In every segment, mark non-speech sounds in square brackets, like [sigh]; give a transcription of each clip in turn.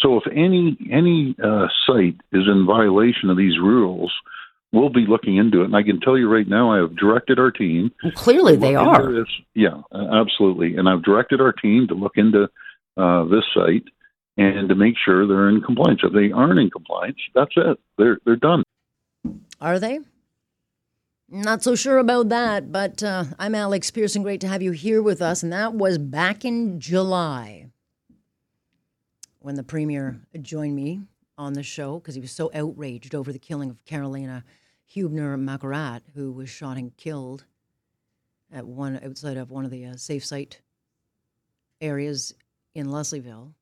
So if any any uh, site is in violation of these rules, we'll be looking into it. And I can tell you right now, I have directed our team. Well, clearly, they are. This. Yeah, absolutely. And I've directed our team to look into uh, this site and to make sure they're in compliance. If they aren't in compliance, that's it. They're they're done. Are they? Not so sure about that, but uh, I'm Alex Pierson. Great to have you here with us. And that was back in July when the premier joined me on the show because he was so outraged over the killing of Karolina Huebner Makurat, who was shot and killed at one outside of one of the uh, safe site areas in Leslieville,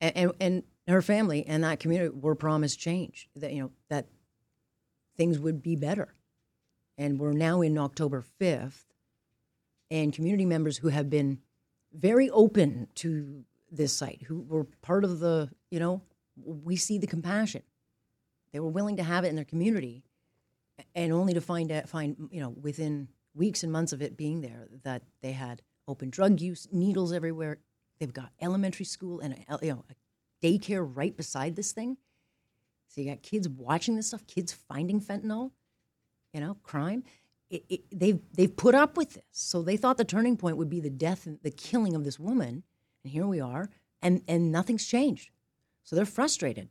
and, and, and her family and that community were promised change. That you know that things would be better and we're now in October 5th, and community members who have been very open to this site, who were part of the, you know, we see the compassion. They were willing to have it in their community, and only to find out, find, you know, within weeks and months of it being there, that they had open drug use, needles everywhere. They've got elementary school and a, you know, a daycare right beside this thing. So you got kids watching this stuff, kids finding fentanyl you know, crime. It, it, they've they've put up with this, so they thought the turning point would be the death and the killing of this woman, and here we are, and and nothing's changed. So they're frustrated,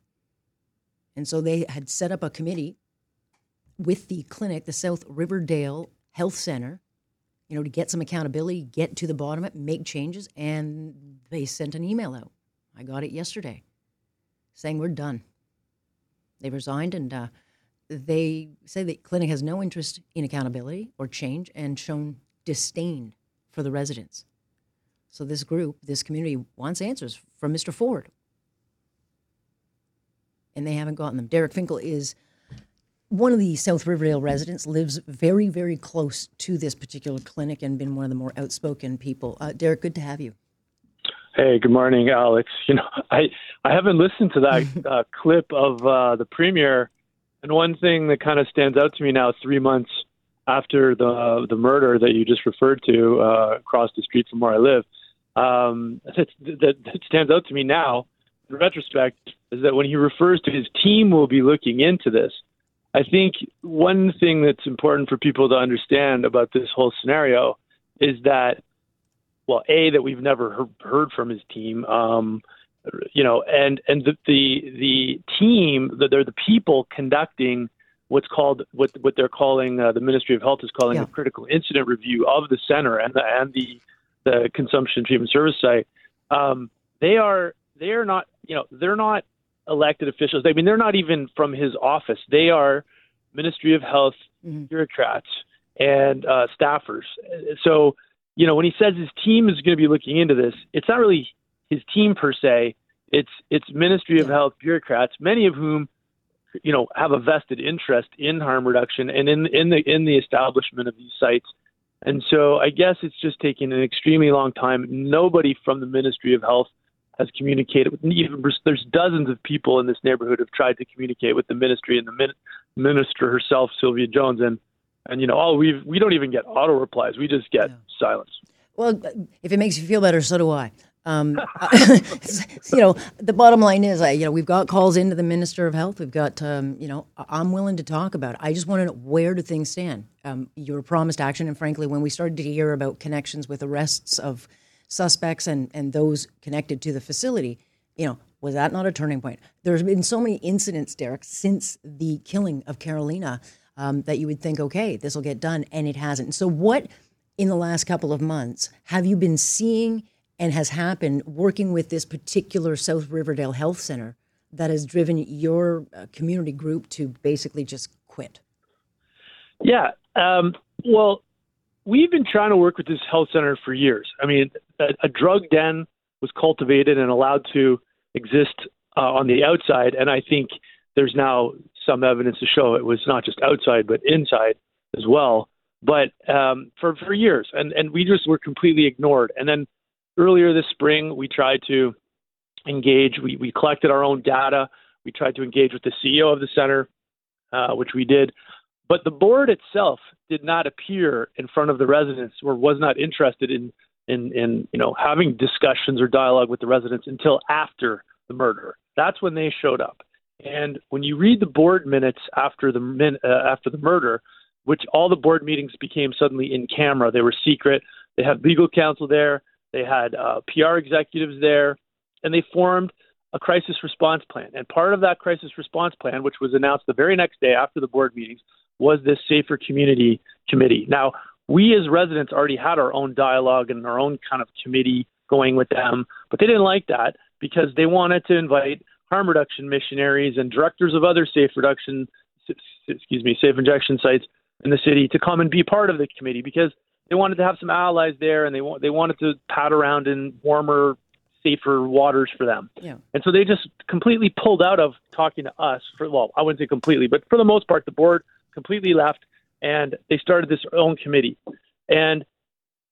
and so they had set up a committee with the clinic, the South Riverdale Health Center, you know, to get some accountability, get to the bottom of it, make changes, and they sent an email out. I got it yesterday, saying we're done. They resigned, and uh, they say the clinic has no interest in accountability or change and shown disdain for the residents. So this group, this community wants answers from Mr. Ford. And they haven't gotten them. Derek Finkle is one of the South Riverdale residents, lives very, very close to this particular clinic and been one of the more outspoken people. Uh, Derek, good to have you. Hey, good morning, Alex. [laughs] You know, I I haven't listened to that [laughs] uh, clip of uh, the premier and one thing that kind of stands out to me now, three months after the the murder that you just referred to uh, across the street from where I live, um, that, that, that stands out to me now, in retrospect, is that when he refers to his team will be looking into this, I think one thing that's important for people to understand about this whole scenario is that, well, a that we've never heard from his team. Um, you know, and and the the, the team, the, they're the people conducting what's called what what they're calling uh, the Ministry of Health is calling yeah. a critical incident review of the center and the and the the consumption treatment service site. Um, they are they are not you know they're not elected officials. I mean they're not even from his office. They are Ministry of Health mm-hmm. bureaucrats and uh, staffers. So you know when he says his team is going to be looking into this, it's not really his team per se. It's it's Ministry of Health bureaucrats, many of whom, you know, have a vested interest in harm reduction and in in the in the establishment of these sites. And so I guess it's just taking an extremely long time. Nobody from the Ministry of Health has communicated with even there's dozens of people in this neighborhood who've tried to communicate with the ministry and the min, minister herself, Sylvia Jones, and and you know, all we we don't even get auto replies. We just get silence. Well, if it makes you feel better, so do I. Um, [laughs] you know, the bottom line is, I, you know, we've got calls into the Minister of Health. We've got, um, you know, I'm willing to talk about it. I just want to know where do things stand. Um, you were promised action, and frankly, when we started to hear about connections with arrests of suspects and and those connected to the facility, you know, was that not a turning point? There's been so many incidents, Derek, since the killing of Karolina, um, that you would think, okay, this will get done, and it hasn't. So, what in the last couple of months have you been seeing? and has happened working with this particular South Riverdale Health Center that has driven your uh, community group to basically just quit? Yeah. Um, well, we've been trying to work with this health center for years. I mean, a, a drug den was cultivated and allowed to exist uh, on the outside, and I think there's now some evidence to show it was not just outside but inside as well. But um, for for years, and and we just were completely ignored. And then earlier this spring, we tried to engage. We, we collected our own data. We tried to engage with the CEO of the center, uh, which we did. But the board itself did not appear in front of the residents or was not interested in, in, in you know, having discussions or dialogue with the residents until after the murder. That's when they showed up. And when you read the board minutes after the min, uh, after the murder, which all the board meetings became suddenly in camera, they were secret. They had legal counsel there, they had uh, PR executives there, and they formed a crisis response plan. And part of that crisis response plan, which was announced the very next day after the board meetings, was this Safer Community Committee. Now, we as residents already had our own dialogue and our own kind of committee going with them, but they didn't like that because they wanted to invite harm reduction missionaries and directors of other safe reduction, excuse me, safe injection sites in the city to come and be part of the committee because they wanted to have some allies there and they they wanted to pat around in warmer, safer waters for them. Yeah. And so they just completely pulled out of talking to us. For well, I wouldn't say completely, but for the most part, the board completely left and they started this own committee. And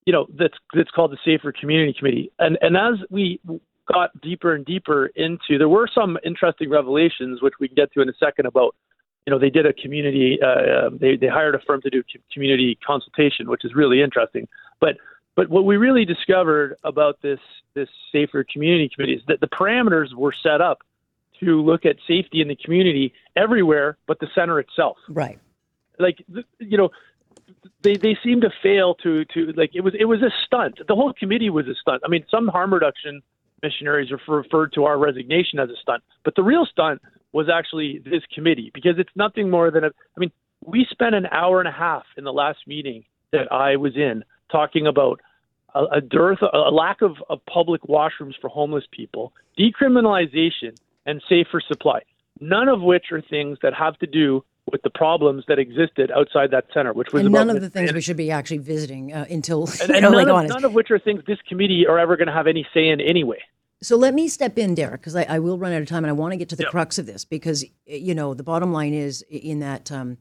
you know that's that's called the Safer Community Committee. And and as we got deeper and deeper into, there were some interesting revelations, which we can get to in a second about. You know, they did a community. Uh, um, they they hired a firm to do community consultation, which is really interesting. But but what we really discovered about this this safer community committee is that the parameters were set up to look at safety in the community everywhere but the center itself. Right. Like you know, they they seem to fail to to like it was it was a stunt. The whole committee was a stunt. I mean, some harm reduction missionaries refer, referred to our resignation as a stunt, but the real stunt was actually this committee because it's nothing more than a. I mean, we spent an hour and a half in the last meeting that I was in talking about a, a dearth, a lack of, of public washrooms for homeless people, decriminalization, and safer supply. None of which are things that have to do with the problems that existed outside that center, which was and none of the things we should be actually visiting uh, until [laughs] and, and know, none, like of, none of which are things this committee are ever going to have any say in anyway. So let me step in, Derek, because I, I, will run out of time, and I want to get to the yep. crux of this because you know the bottom line is in that um,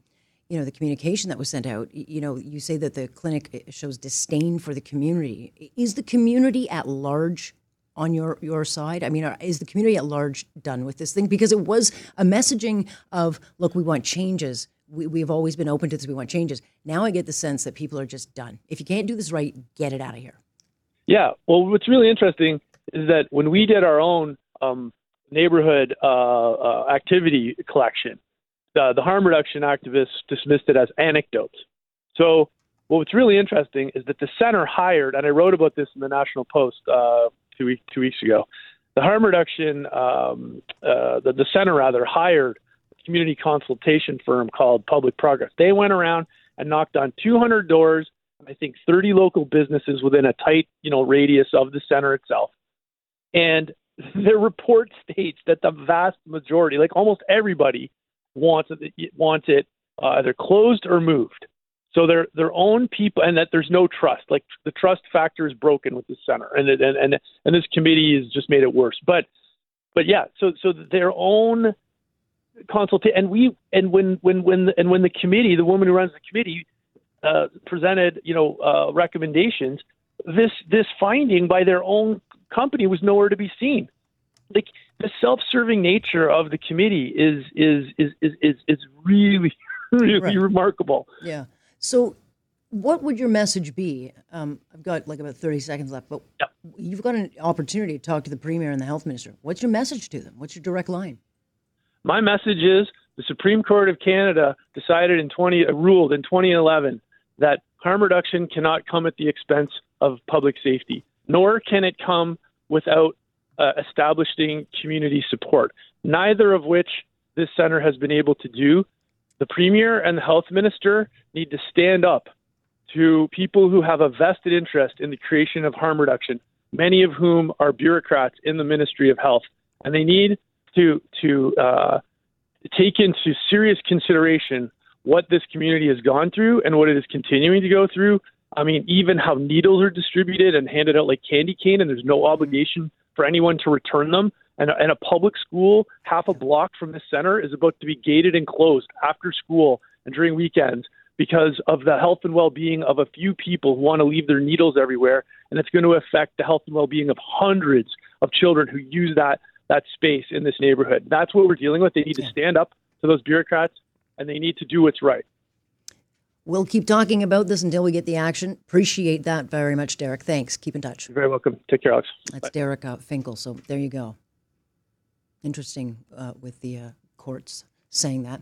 you know the communication that was sent out. You know, you say that the clinic shows disdain for the community. Is the community at large on your your side? I mean, are, is the community at large done with this thing? Because it was a messaging of, look, we want changes. We, we've always been open to this. We want changes. Now I get the sense that people are just done. If you can't do this right, get it out of here. Yeah. Well, what's really interesting is that when we did our own um, neighborhood uh, uh, activity collection, uh, the harm reduction activists dismissed it as anecdotes. So, what's really interesting is that the center hired, and I wrote about this in the National Post uh, two weeks two weeks ago. The harm reduction, um, uh, the, the center rather, hired a community consultation firm called Public Progress. They went around and knocked on 200 doors. I think 30 local businesses within a tight, you know, radius of the center itself. And [laughs] their report states that the vast majority, like almost everybody, wants it, wants it uh, either closed or moved. So their their own people, and that there's no trust. Like the trust factor is broken with the center, and and and and this committee has just made it worse. But but yeah, so so their own consultation, and we and when when when and when the committee, the woman who runs the committee, uh, presented you know uh, recommendations, this this finding by their own company was nowhere to be seen. Like the self-serving nature of the committee is is is is is, is really [laughs] really right. remarkable. Yeah. So, what would your message be? Um, I've got like about 30 seconds left, but yep. you've got an opportunity to talk to the Premier and the Health Minister. What's your message to them? What's your direct line? My message is the Supreme Court of Canada decided in 20, uh, ruled in 2011 that harm reduction cannot come at the expense of public safety, nor can it come without uh, establishing community support, neither of which this center has been able to do the premier and the health minister need to stand up to people who have a vested interest in the creation of harm reduction, many of whom are bureaucrats in the Ministry of Health, and they need to to uh, take into serious consideration what this community has gone through and what it is continuing to go through. I mean, even how needles are distributed and handed out like candy cane, and there's no obligation for anyone to return them and a, and a public school half a block from the center is about to be gated and closed after school and during weekends because of the health and well-being of a few people who want to leave their needles everywhere and it's going to affect the health and well-being of hundreds of children who use that that space in this neighborhood that's what we're dealing with they need to stand up to those bureaucrats and they need to do what's right We'll keep talking about this until we get the action. Appreciate that very much, Derek. Thanks. Keep in touch. You're very welcome. Take care, Alex. That's Bye. Derek uh, Finkle. So there you go. Interesting uh, with the uh, courts saying that.